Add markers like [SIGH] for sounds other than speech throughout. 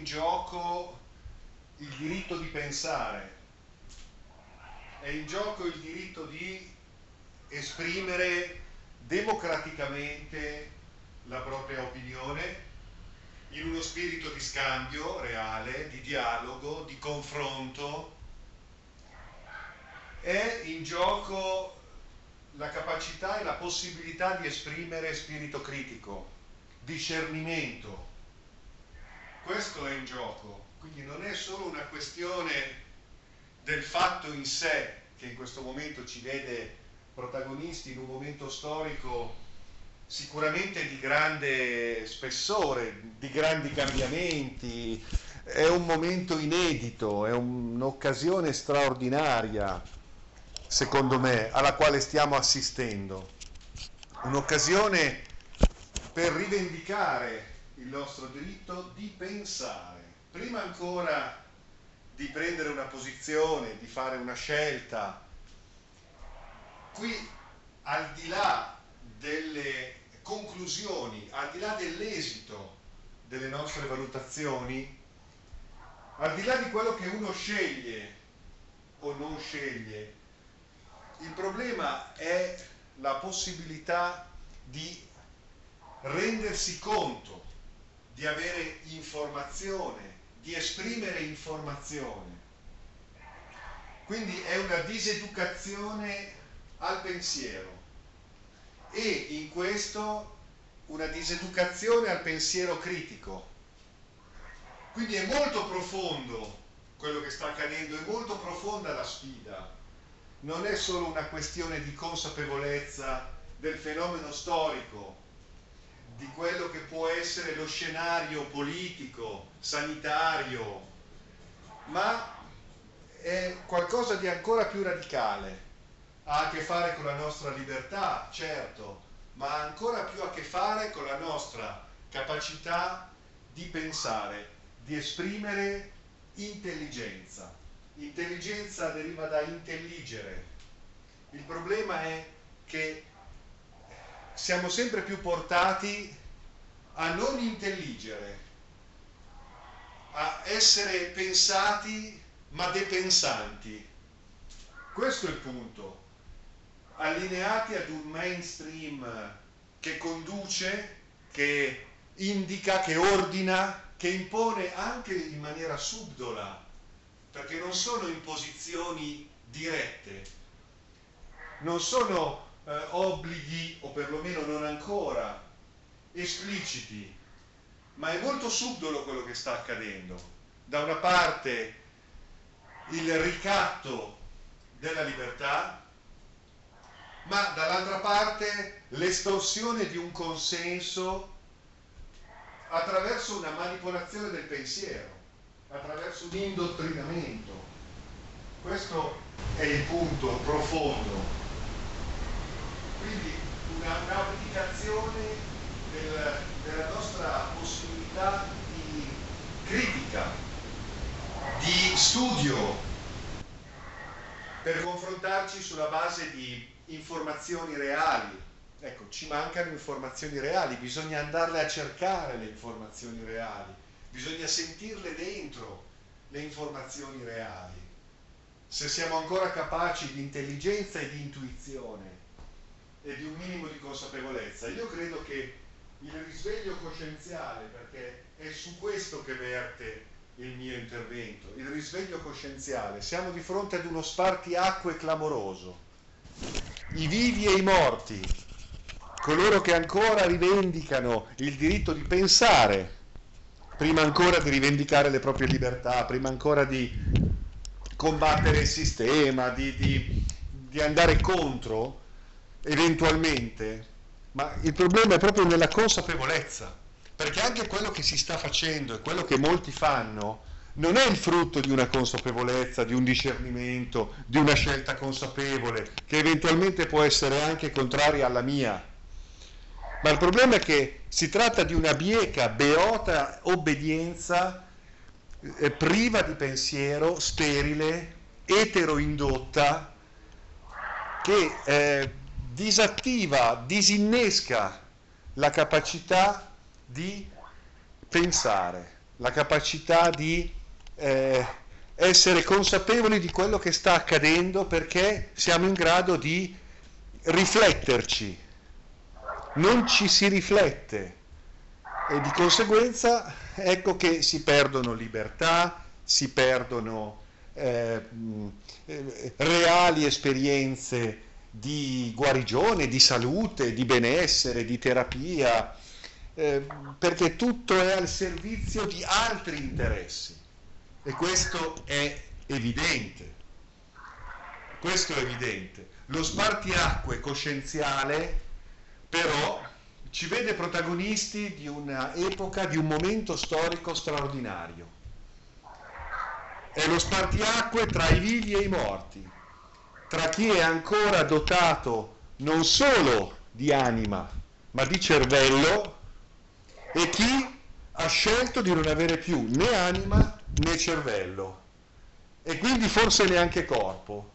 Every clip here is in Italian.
in gioco il diritto di pensare, è in gioco il diritto di esprimere democraticamente la propria opinione in uno spirito di scambio reale, di dialogo, di confronto. È in gioco la capacità e la possibilità di esprimere spirito critico, discernimento. Questo è in gioco, quindi non è solo una questione del fatto in sé che in questo momento ci vede protagonisti in un momento storico sicuramente di grande spessore, di grandi cambiamenti, è un momento inedito, è un'occasione straordinaria, secondo me, alla quale stiamo assistendo. Un'occasione per rivendicare il nostro diritto di pensare, prima ancora di prendere una posizione, di fare una scelta. Qui, al di là delle conclusioni, al di là dell'esito delle nostre valutazioni, al di là di quello che uno sceglie o non sceglie, il problema è la possibilità di rendersi conto, di avere informazione, di esprimere informazione. Quindi è una diseducazione al pensiero e in questo una diseducazione al pensiero critico. Quindi è molto profondo quello che sta accadendo, è molto profonda la sfida. Non è solo una questione di consapevolezza del fenomeno storico, di quello che può essere lo scenario politico, sanitario, ma è qualcosa di ancora più radicale ha a che fare con la nostra libertà, certo, ma ha ancora più a che fare con la nostra capacità di pensare, di esprimere intelligenza. Intelligenza deriva da intelligere. Il problema è che siamo sempre più portati a non intelligere, a essere pensati ma depensanti. Questo è il punto allineati ad un mainstream che conduce, che indica, che ordina, che impone anche in maniera subdola, perché non sono imposizioni dirette, non sono eh, obblighi, o perlomeno non ancora, espliciti, ma è molto subdolo quello che sta accadendo. Da una parte il ricatto della libertà, ma dall'altra parte l'estorsione di un consenso attraverso una manipolazione del pensiero, attraverso un indottrinamento. Questo è il punto profondo. Quindi una, un'abdicazione del, della nostra possibilità di critica, di studio, per confrontarci sulla base di informazioni reali. Ecco, ci mancano informazioni reali, bisogna andarle a cercare le informazioni reali, bisogna sentirle dentro le informazioni reali. Se siamo ancora capaci di intelligenza e di intuizione e di un minimo di consapevolezza, io credo che il risveglio coscienziale, perché è su questo che verte il mio intervento, il risveglio coscienziale, siamo di fronte ad uno spartiacque clamoroso. I vivi e i morti, coloro che ancora rivendicano il diritto di pensare, prima ancora di rivendicare le proprie libertà, prima ancora di combattere il sistema, di, di, di andare contro eventualmente, ma il problema è proprio nella consapevolezza, perché anche quello che si sta facendo e quello che molti fanno non è il frutto di una consapevolezza, di un discernimento, di una scelta consapevole, che eventualmente può essere anche contraria alla mia. Ma il problema è che si tratta di una bieca, beota obbedienza eh, priva di pensiero, sterile, eteroindotta, che eh, disattiva, disinnesca la capacità di pensare la capacità di eh, essere consapevoli di quello che sta accadendo perché siamo in grado di rifletterci. Non ci si riflette e di conseguenza ecco che si perdono libertà, si perdono eh, eh, reali esperienze di guarigione, di salute, di benessere, di terapia, eh, perché tutto è al servizio di altri interessi e questo è evidente. Questo è evidente. Lo spartiacque coscienziale però ci vede protagonisti di un'epoca, di un momento storico straordinario. È lo spartiacque tra i vivi e i morti, tra chi è ancora dotato non solo di anima, ma di cervello, e chi ha scelto di non avere più né anima né cervello, e quindi forse neanche corpo.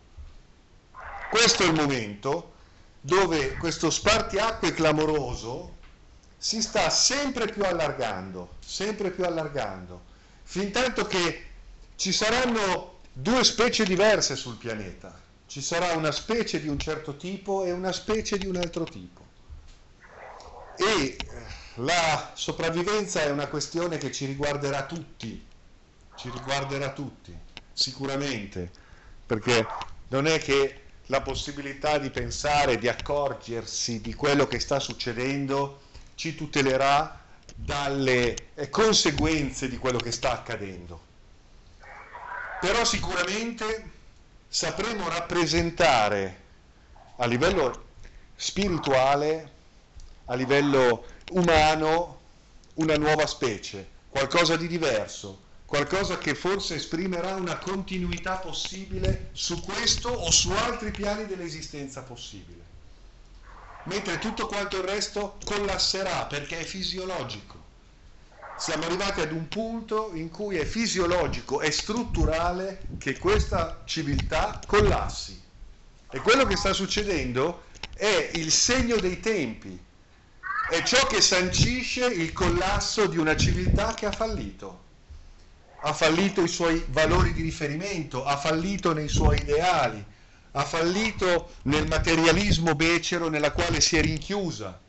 Questo è il momento dove questo spartiacque clamoroso si sta sempre più allargando, sempre più allargando, fin tanto che ci saranno due specie diverse sul pianeta. Ci sarà una specie di un certo tipo e una specie di un altro tipo. E eh, la sopravvivenza è una questione che ci riguarderà tutti, ci riguarderà tutti, sicuramente, perché non è che la possibilità di pensare, di accorgersi di quello che sta succedendo ci tutelerà dalle eh, conseguenze di quello che sta accadendo. Però sicuramente sapremo rappresentare a livello spirituale, a livello umano, una nuova specie, qualcosa di diverso, qualcosa che forse esprimerà una continuità possibile su questo o su altri piani dell'esistenza possibile. Mentre tutto quanto il resto collasserà perché è fisiologico. Siamo arrivati ad un punto in cui è fisiologico e strutturale che questa civiltà collassi. E quello che sta succedendo è il segno dei tempi, è ciò che sancisce il collasso di una civiltà che ha fallito ha fallito i suoi valori di riferimento, ha fallito nei suoi ideali, ha fallito nel materialismo becero nella quale si è rinchiusa.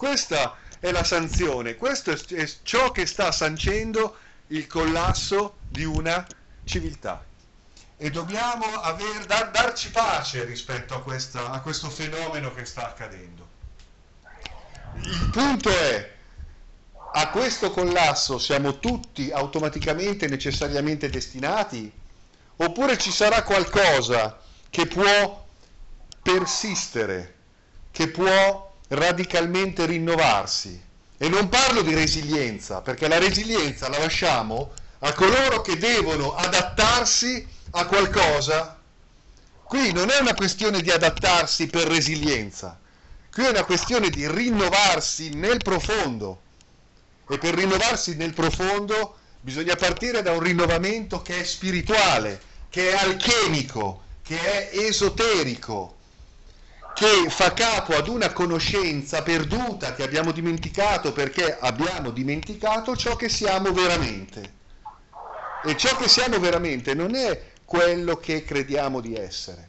Questa è la sanzione, questo è ciò che sta sancendo il collasso di una civiltà. E dobbiamo aver, dar, darci pace rispetto a, questa, a questo fenomeno che sta accadendo. Il punto è a questo collasso siamo tutti automaticamente necessariamente destinati? Oppure ci sarà qualcosa che può persistere, che può radicalmente rinnovarsi? E non parlo di resilienza, perché la resilienza la lasciamo a coloro che devono adattarsi a qualcosa. Qui non è una questione di adattarsi per resilienza, qui è una questione di rinnovarsi nel profondo e per rinnovarsi nel profondo bisogna partire da un rinnovamento che è spirituale, che è alchemico, che è esoterico, che fa capo ad una conoscenza perduta che abbiamo dimenticato perché abbiamo dimenticato ciò che siamo veramente. E ciò che siamo veramente non è quello che crediamo di essere,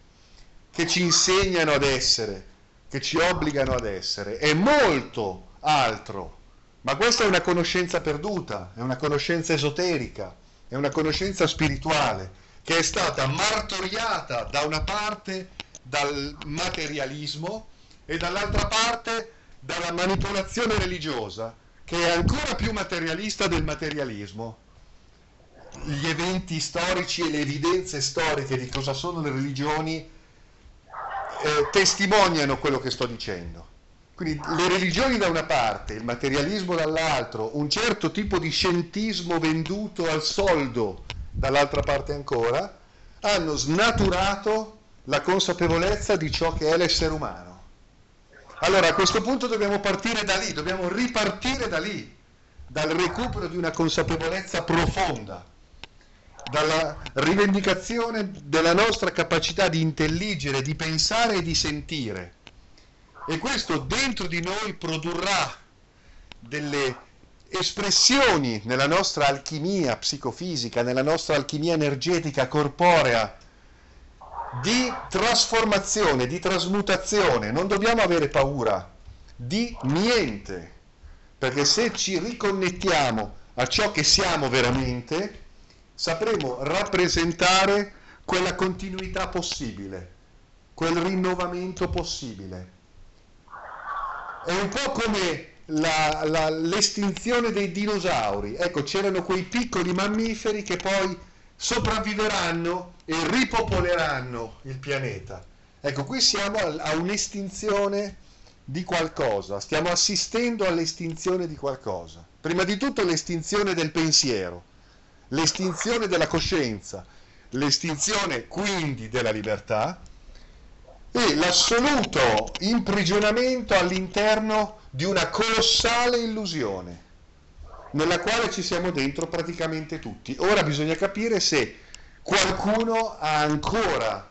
che ci insegnano ad essere, che ci obbligano ad essere, è molto altro ma questa è una conoscenza perduta, è una conoscenza esoterica, è una conoscenza spirituale che è stata martoriata da una parte dal materialismo e dall'altra parte dalla manipolazione religiosa, che è ancora più materialista del materialismo. Gli eventi storici e le evidenze storiche di cosa sono le religioni eh, testimoniano quello che sto dicendo. Quindi le religioni da una parte, il materialismo dall'altro, un certo tipo di scientismo venduto al soldo dall'altra parte ancora, hanno snaturato la consapevolezza di ciò che è l'essere umano. Allora a questo punto dobbiamo partire da lì, dobbiamo ripartire da lì, dal recupero di una consapevolezza profonda, dalla rivendicazione della nostra capacità di intelligere, di pensare e di sentire e questo dentro di noi produrrà delle espressioni nella nostra alchimia psicofisica, nella nostra alchimia energetica corporea di trasformazione, di trasmutazione. Non dobbiamo avere paura di niente, perché se ci riconnettiamo a ciò che siamo veramente, sapremo rappresentare quella continuità possibile, quel rinnovamento possibile. È un po' come la, la, l'estinzione dei dinosauri. Ecco, c'erano quei piccoli mammiferi che poi sopravviveranno e ripopoleranno il pianeta. Ecco, qui siamo a, un'estinzione di qualcosa, stiamo assistendo all'estinzione di qualcosa. Prima di tutto l'estinzione del pensiero, l'estinzione della coscienza, l'estinzione quindi della libertà e l'assoluto imprigionamento all'interno di una colossale illusione nella quale ci siamo dentro praticamente tutti. Ora bisogna capire se qualcuno ha ancora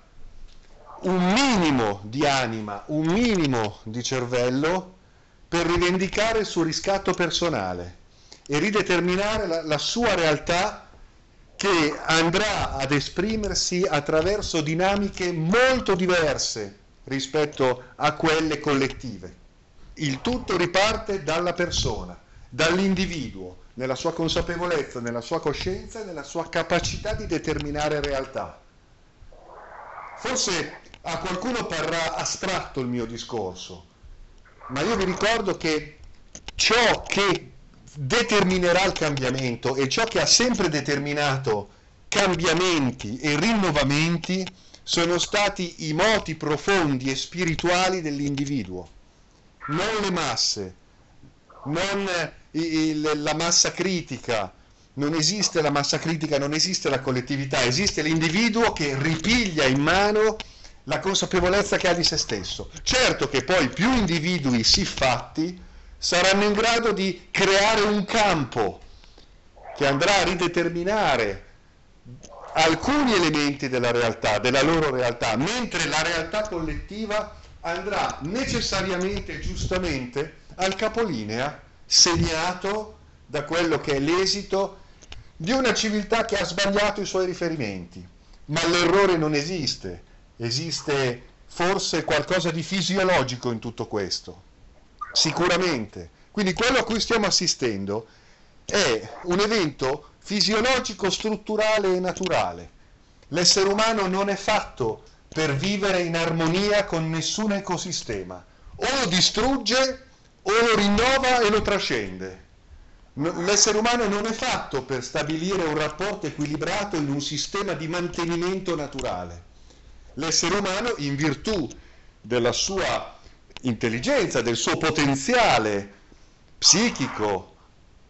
un minimo di anima, un minimo di cervello per rivendicare il suo riscatto personale e rideterminare la, la sua realtà che andrà ad esprimersi attraverso dinamiche molto diverse rispetto a quelle collettive. Il tutto riparte dalla persona, dall'individuo, nella sua consapevolezza, nella sua coscienza e nella sua capacità di determinare realtà. Forse a qualcuno parrà astratto il mio discorso, ma io vi ricordo che ciò che determinerà il cambiamento e ciò che ha sempre determinato cambiamenti e rinnovamenti sono stati i moti profondi e spirituali dell'individuo, non le masse, non il, la massa critica, non esiste la massa critica, non esiste la collettività, esiste l'individuo che ripiglia in mano la consapevolezza che ha di se stesso. Certo che poi più individui siffatti saranno in grado di creare un campo che andrà a rideterminare alcuni elementi della realtà, della loro realtà, mentre la realtà collettiva andrà necessariamente e giustamente al capolinea segnato da quello che è l'esito di una civiltà che ha sbagliato i suoi riferimenti. Ma l'errore non esiste, esiste forse qualcosa di fisiologico in tutto questo, sicuramente. Quindi quello a cui stiamo assistendo è un evento fisiologico, strutturale e naturale. L'essere umano non è fatto per vivere in armonia con nessun ecosistema. O lo distrugge o lo rinnova e lo trascende. L'essere umano non è fatto per stabilire un rapporto equilibrato in un sistema di mantenimento naturale. L'essere umano, in virtù della sua intelligenza, del suo potenziale psichico,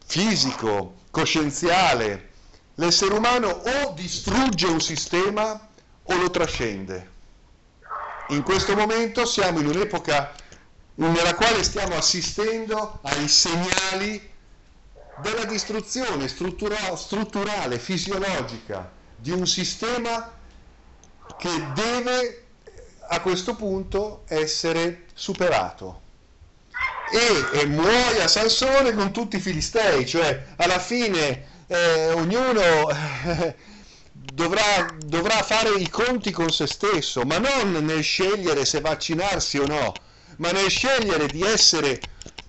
fisico, coscienziale, l'essere umano o distrugge un sistema o lo trascende. In questo momento siamo in un'epoca nella quale stiamo assistendo ai segnali della distruzione struttura- strutturale, fisiologica di un sistema che deve a questo punto essere superato. E, e muoia Sansone con tutti i filistei, cioè alla fine eh, ognuno eh, [LAUGHS] dovrà, dovrà fare i conti con se stesso, ma non nel scegliere se vaccinarsi o no, ma nel scegliere di essere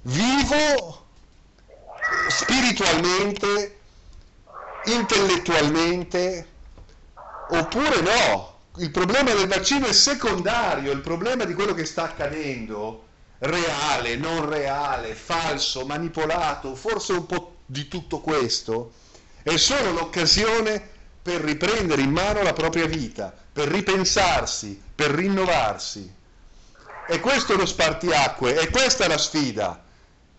vivo spiritualmente, intellettualmente, oppure no. Il problema del vaccino è secondario, il problema di quello che sta accadendo, reale, non reale, falso, manipolato, forse un po' di tutto questo, è solo l'occasione per riprendere in mano la propria vita, per ripensarsi, per rinnovarsi. E questo è lo spartiacque, e questa è la sfida.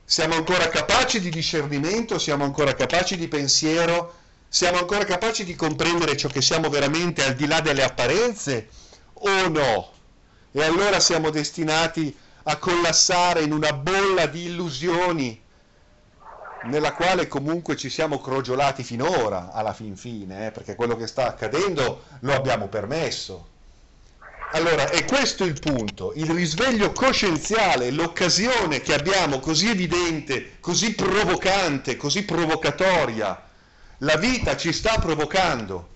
Siamo ancora capaci di discernimento, siamo ancora capaci di pensiero, siamo ancora capaci di comprendere ciò che siamo veramente al di là delle apparenze o no? E allora siamo destinati a collassare in una bolla di illusioni nella quale comunque ci siamo crogiolati finora, alla fin fine, eh, perché quello che sta accadendo lo abbiamo permesso. Allora, è questo il punto, il risveglio coscienziale, l'occasione che abbiamo così evidente, così provocante, così provocatoria. La vita ci sta provocando,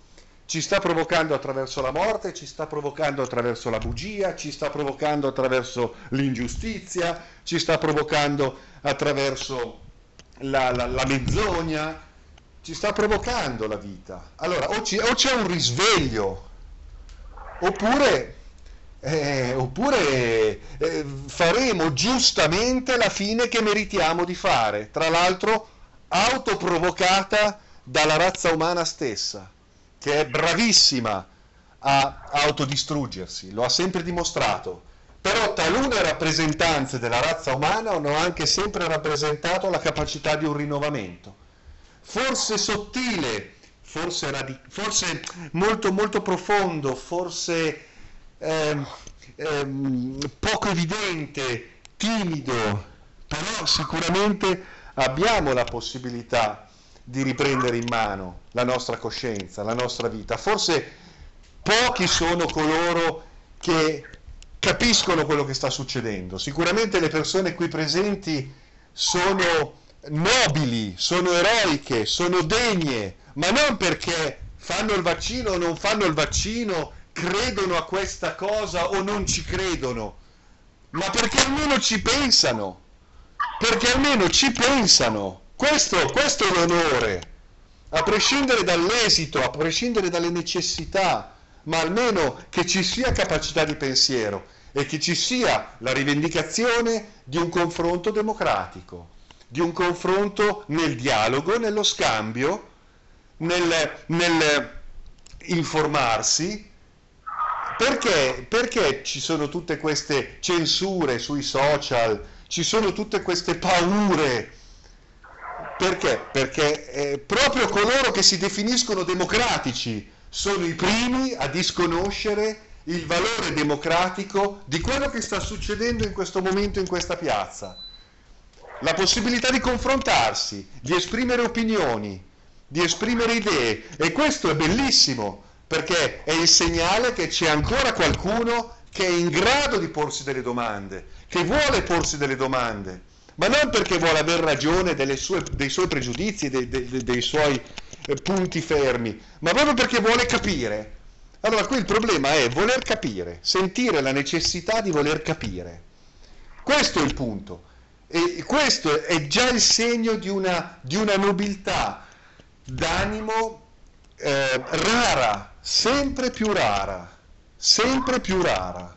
ci sta provocando attraverso la morte, ci sta provocando attraverso la bugia, ci sta provocando attraverso l'ingiustizia, ci sta provocando attraverso la, la, la menzogna, ci sta provocando la vita. Allora, o, ci, o c'è un risveglio, oppure eh, oppure eh, faremo giustamente la fine che meritiamo di fare, tra l'altro autoprovocata dalla razza umana stessa, che è bravissima a autodistruggersi, lo ha sempre dimostrato. Però talune rappresentanze della razza umana hanno anche sempre rappresentato la capacità di un rinnovamento, forse sottile, forse, radic- forse molto molto profondo, forse ehm, ehm, poco evidente, timido, però sicuramente abbiamo la possibilità di riprendere in mano la nostra coscienza, la nostra vita. Forse pochi sono coloro che capiscono quello che sta succedendo. Sicuramente le persone qui presenti sono nobili, sono eroiche, sono degne, ma non perché fanno il vaccino o non fanno il vaccino credono a questa cosa o non ci credono, ma perché almeno ci pensano, perché almeno ci pensano. Questo, questo è l'onore, a prescindere dall'esito, a prescindere dalle necessità, ma almeno che ci sia capacità di pensiero e che ci sia la rivendicazione di un confronto democratico, di un confronto nel dialogo, nello scambio, nel, nel informarsi, perché, perché ci sono tutte queste censure sui social, ci sono tutte queste paure? Perché? Perché eh, proprio coloro che si definiscono democratici sono i primi a disconoscere il valore democratico di quello che sta succedendo in questo momento in questa piazza. La possibilità di confrontarsi, di esprimere opinioni, di esprimere idee e questo è bellissimo perché è il segnale che c'è ancora qualcuno che è in grado di porsi delle domande, che vuole porsi delle domande, ma non perché vuole aver ragione sue, dei suoi pregiudizi, dei, dei, dei suoi eh, punti fermi, ma proprio perché vuole capire. Allora qui il problema è voler capire, sentire la necessità di voler capire. Questo è il punto. E questo è già il segno di una, di una nobiltà d'animo eh, rara, sempre più rara, sempre più rara,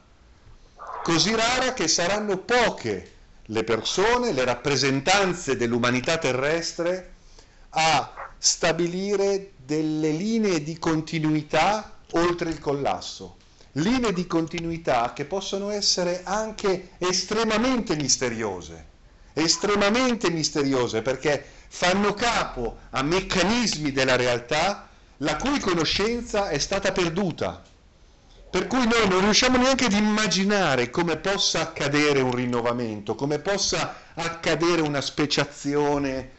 così rara che saranno poche le persone, le rappresentanze dell'umanità terrestre a stabilire delle linee di continuità oltre il collasso, linee di continuità che possono essere anche estremamente misteriose, estremamente misteriose perché fanno capo a meccanismi della realtà la cui conoscenza è stata perduta. Per cui noi non riusciamo neanche ad immaginare come possa accadere un rinnovamento, come possa accadere una speciazione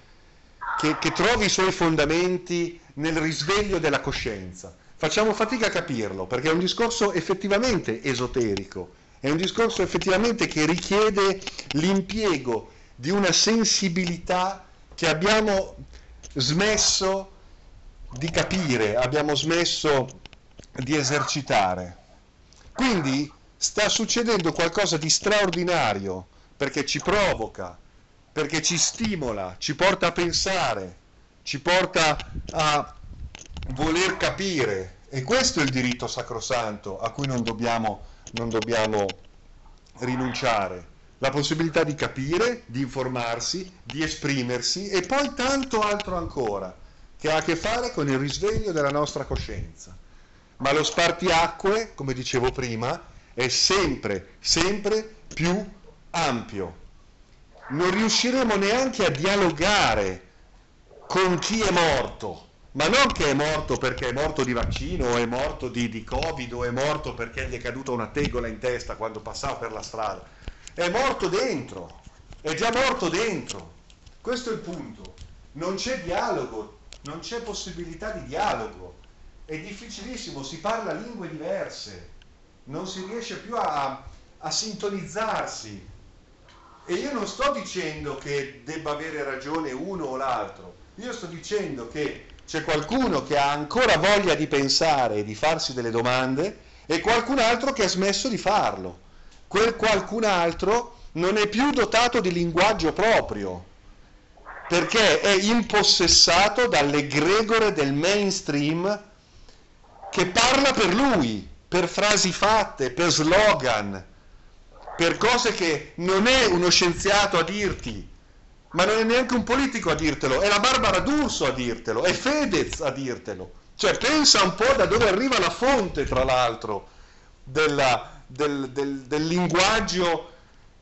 che, che trovi i suoi fondamenti nel risveglio della coscienza. Facciamo fatica a capirlo perché è un discorso effettivamente esoterico, è un discorso effettivamente che richiede l'impiego di una sensibilità che abbiamo smesso di capire, abbiamo smesso di esercitare. Quindi sta succedendo qualcosa di straordinario perché ci provoca, perché ci stimola, ci porta a pensare, ci porta a voler capire. E questo è il diritto sacrosanto a cui non dobbiamo, non dobbiamo rinunciare. La possibilità di capire, di informarsi, di esprimersi e poi tanto altro ancora che ha a che fare con il risveglio della nostra coscienza. Ma lo spartiacque, come dicevo prima, è sempre, sempre più ampio. Non riusciremo neanche a dialogare con chi è morto, ma non che è morto perché è morto di vaccino, o è morto di, di Covid, o è morto perché gli è caduta una tegola in testa quando passava per la strada. È morto dentro, è già morto dentro. Questo è il punto. Non c'è dialogo, non c'è possibilità di dialogo, è difficilissimo, si parla lingue diverse, non si riesce più a, a sintonizzarsi. E io non sto dicendo che debba avere ragione uno o l'altro, io sto dicendo che c'è qualcuno che ha ancora voglia di pensare e di farsi delle domande e qualcun altro che ha smesso di farlo. Quel qualcun altro non è più dotato di linguaggio proprio, perché è impossessato dall'egregore del mainstream che parla per lui, per frasi fatte, per slogan, per cose che non è uno scienziato a dirti, ma non è neanche un politico a dirtelo, è la Barbara D'Urso a dirtelo, è Fedez a dirtelo. Cioè pensa un po' da dove arriva la fonte, tra l'altro, della, del, del, del, linguaggio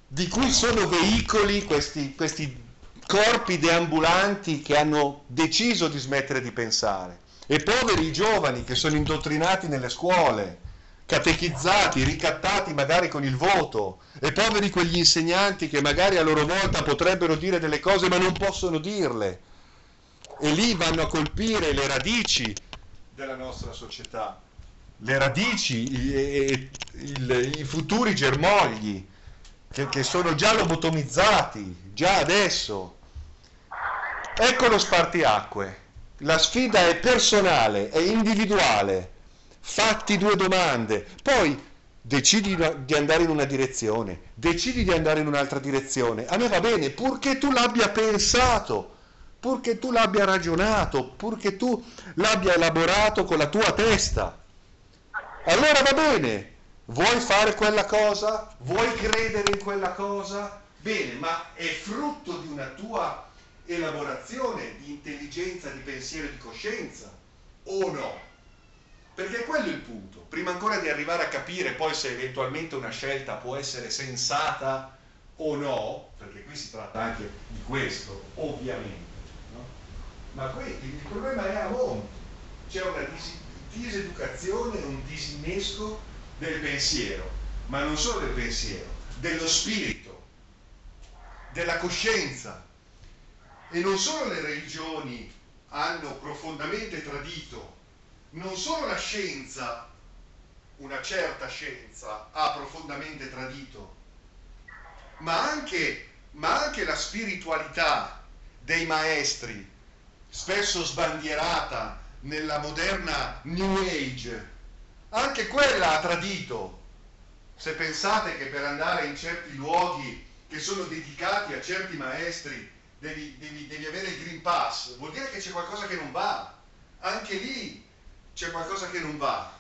di cui sono veicoli questi, questi corpi deambulanti che hanno deciso di smettere di pensare. E poveri giovani che sono indottrinati nelle scuole, catechizzati, ricattati magari con il voto, e poveri quegli insegnanti che magari a loro volta potrebbero dire delle cose ma non possono dirle. E lì vanno a colpire le radici della nostra società, le radici, i, i, i futuri germogli che, che sono già lobotomizzati, già adesso. Ecco lo spartiacque. La sfida è personale, è individuale. Fatti due domande, poi decidi di andare in una direzione, decidi di andare in un'altra direzione. A me va bene, purché tu l'abbia pensato, purché tu l'abbia ragionato, purché tu l'abbia elaborato con la tua testa. Allora va bene, vuoi fare quella cosa? Vuoi credere in quella cosa? Bene, ma è frutto di una tua elaborazione di intelligenza, di pensiero e di coscienza o no? Perché quello è il punto. Prima ancora di arrivare a capire poi se eventualmente una scelta può essere sensata o no, perché qui si tratta anche di questo, ovviamente. No? Ma qui il problema è a monte. C'è una dis- diseducazione, un disinnesco del pensiero, ma non solo del pensiero, dello spirito, della coscienza, e non solo le religioni hanno profondamente tradito, non solo la scienza, una certa scienza, ha profondamente tradito, ma anche, ma anche la spiritualità dei maestri, spesso sbandierata nella moderna New Age, anche quella ha tradito. Se pensate che per andare in certi luoghi che sono dedicati a certi maestri devi, devi, devi avere il Green Pass, vuol dire che c'è qualcosa che non va. Anche lì c'è qualcosa che non va.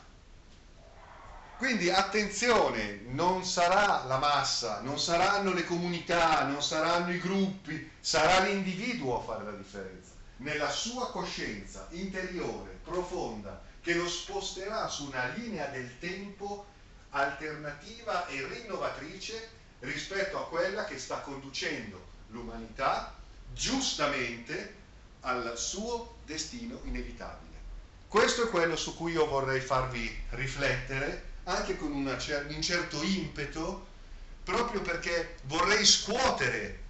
Quindi attenzione, non sarà la massa, non saranno le comunità, non saranno i gruppi, sarà l'individuo a fare la differenza. Nella sua coscienza interiore, profonda, che lo sposterà su una linea del tempo alternativa e rinnovatrice rispetto a quella che sta conducendo l'umanità giustamente al suo destino inevitabile. Questo è quello su cui io vorrei farvi riflettere, anche con un certo impeto, proprio perché vorrei scuotere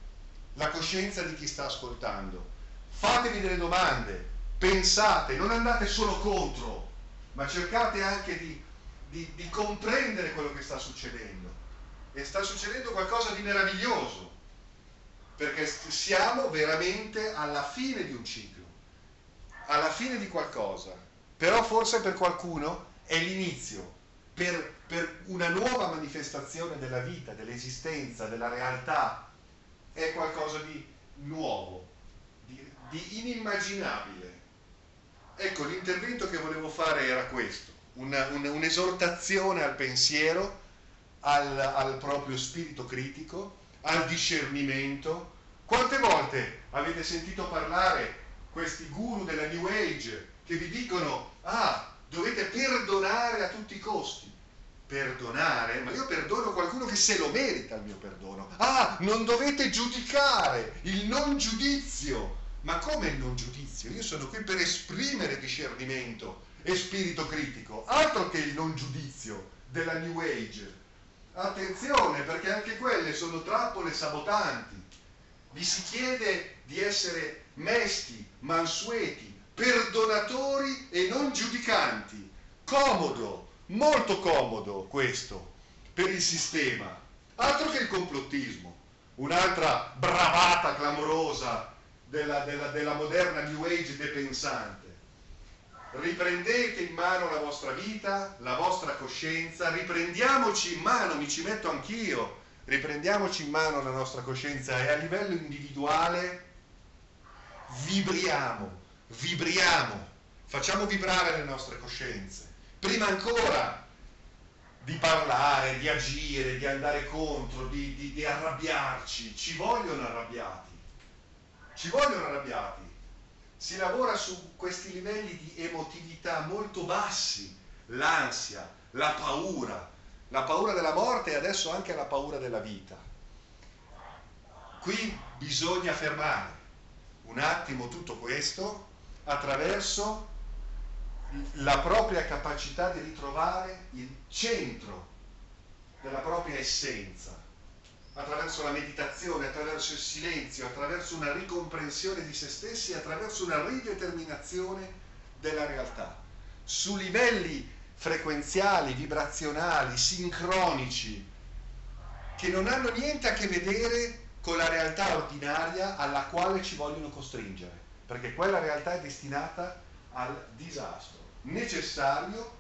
la coscienza di chi sta ascoltando. Fatevi delle domande, pensate, non andate solo contro, ma cercate anche di, di, di comprendere quello che sta succedendo. E sta succedendo qualcosa di meraviglioso perché siamo veramente alla fine di un ciclo, alla fine di qualcosa, però forse per qualcuno è l'inizio, per, per una nuova manifestazione della vita, dell'esistenza, della realtà, è qualcosa di nuovo, di, di inimmaginabile. Ecco, l'intervento che volevo fare era questo, una, un, un'esortazione al pensiero, al, al proprio spirito critico, al discernimento. Quante volte avete sentito parlare questi guru della New Age che vi dicono, ah, dovete perdonare a tutti i costi. Perdonare? Ma io perdono qualcuno che se lo merita il mio perdono. Ah, non dovete giudicare, il non giudizio. Ma come il non giudizio? Io sono qui per esprimere discernimento e spirito critico, altro che il non giudizio della New Age. Attenzione perché anche quelle sono trappole sabotanti. Vi si chiede di essere mesti, mansueti, perdonatori e non giudicanti. Comodo, molto comodo questo per il sistema, altro che il complottismo, un'altra bravata clamorosa della, della, della moderna New Age depensante. Riprendete in mano la vostra vita, la vostra coscienza, riprendiamoci in mano, mi ci metto anch'io, riprendiamoci in mano la nostra coscienza e a livello individuale vibriamo, vibriamo, facciamo vibrare le nostre coscienze. Prima ancora di parlare, di agire, di andare contro, di, di, di arrabbiarci, ci vogliono arrabbiati, ci vogliono arrabbiati. Si lavora su questi livelli di emotività molto bassi, l'ansia, la paura, la paura della morte e adesso anche la paura della vita. Qui bisogna fermare un attimo tutto questo attraverso la propria capacità di ritrovare il centro della propria essenza, attraverso la meditazione, attraverso il silenzio, attraverso una ricomprensione di se stessi, attraverso una rideterminazione della realtà, su livelli frequenziali, vibrazionali, sincronici, che non hanno niente a che vedere con la realtà ordinaria alla quale ci vogliono costringere, perché quella realtà è destinata al disastro, necessario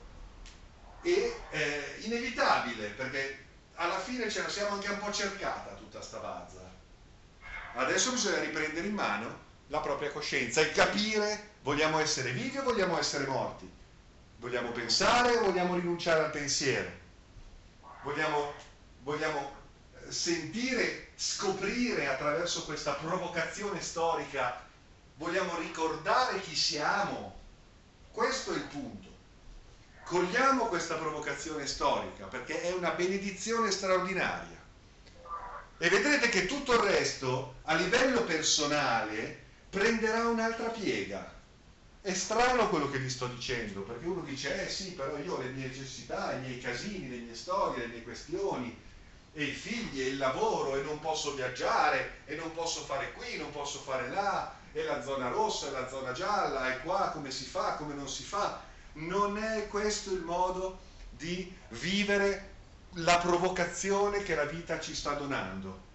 e eh, inevitabile, perché alla fine ce la siamo anche un po' cercata tutta sta bazza. Adesso bisogna riprendere in mano la propria coscienza e capire vogliamo essere vivi o vogliamo essere morti Vogliamo pensare o vogliamo rinunciare al pensiero? Vogliamo, vogliamo eh, sentire, scoprire attraverso questa provocazione storica, vogliamo ricordare chi siamo? Questo è il punto. Cogliamo questa provocazione storica perché è una benedizione straordinaria. E vedrete che tutto il resto, a livello personale, prenderà un'altra piega è strano quello che vi sto dicendo, perché uno dice, eh sì, però io ho le mie necessità, i miei casini, le mie storie, le mie questioni, e i figli, e il lavoro, e non posso viaggiare, e non posso fare qui, non posso fare là, e la zona rossa, e la zona gialla, e qua come si fa, come non si fa. Non è questo il modo di vivere la provocazione che la vita ci sta donando.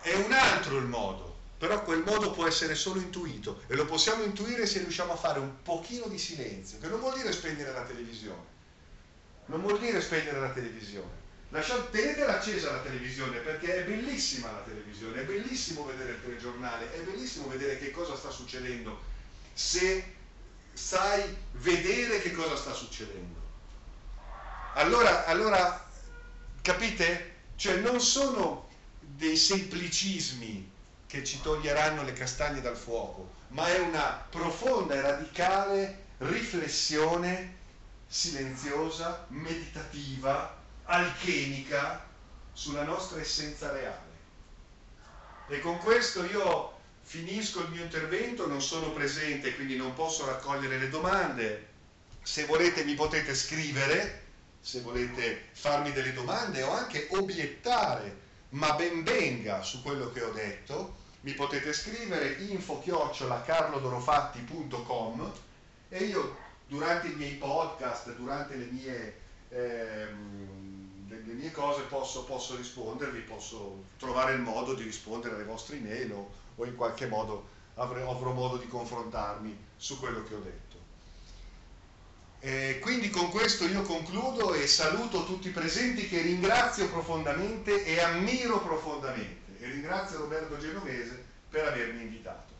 È un altro il modo però quel modo può essere solo intuito e lo possiamo intuire se riusciamo a fare un pochino di silenzio, che non vuol dire spegnere la televisione, non vuol dire spegnere la televisione. Lasciate, tenetela accesa la televisione perché è bellissima la televisione, è bellissimo vedere il telegiornale, è bellissimo vedere che cosa sta succedendo, se sai vedere che cosa sta succedendo. Allora, allora capite? Cioè non sono dei semplicismi che ci toglieranno le castagne dal fuoco, ma è una profonda e radicale riflessione silenziosa, meditativa, alchemica sulla nostra essenza reale. E con questo io finisco il mio intervento, non sono presente, quindi non posso raccogliere le domande. Se volete mi potete scrivere, se volete farmi delle domande o anche obiettare, ma ben venga su quello che ho detto mi potete scrivere info-carlodorofatti.com e io durante i miei podcast, durante le mie, ehm, le, mie cose posso, posso, rispondervi, posso trovare il modo di rispondere alle vostre email o, o in qualche modo avrò, avrò modo di confrontarmi su quello che ho detto. Eh, quindi con questo io concludo e saluto tutti i presenti che ringrazio profondamente e ammiro profondamente e ringrazio Roberto Genovese per avermi invitato.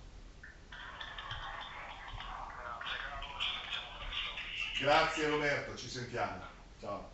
Grazie Roberto, ci sentiamo. Ciao.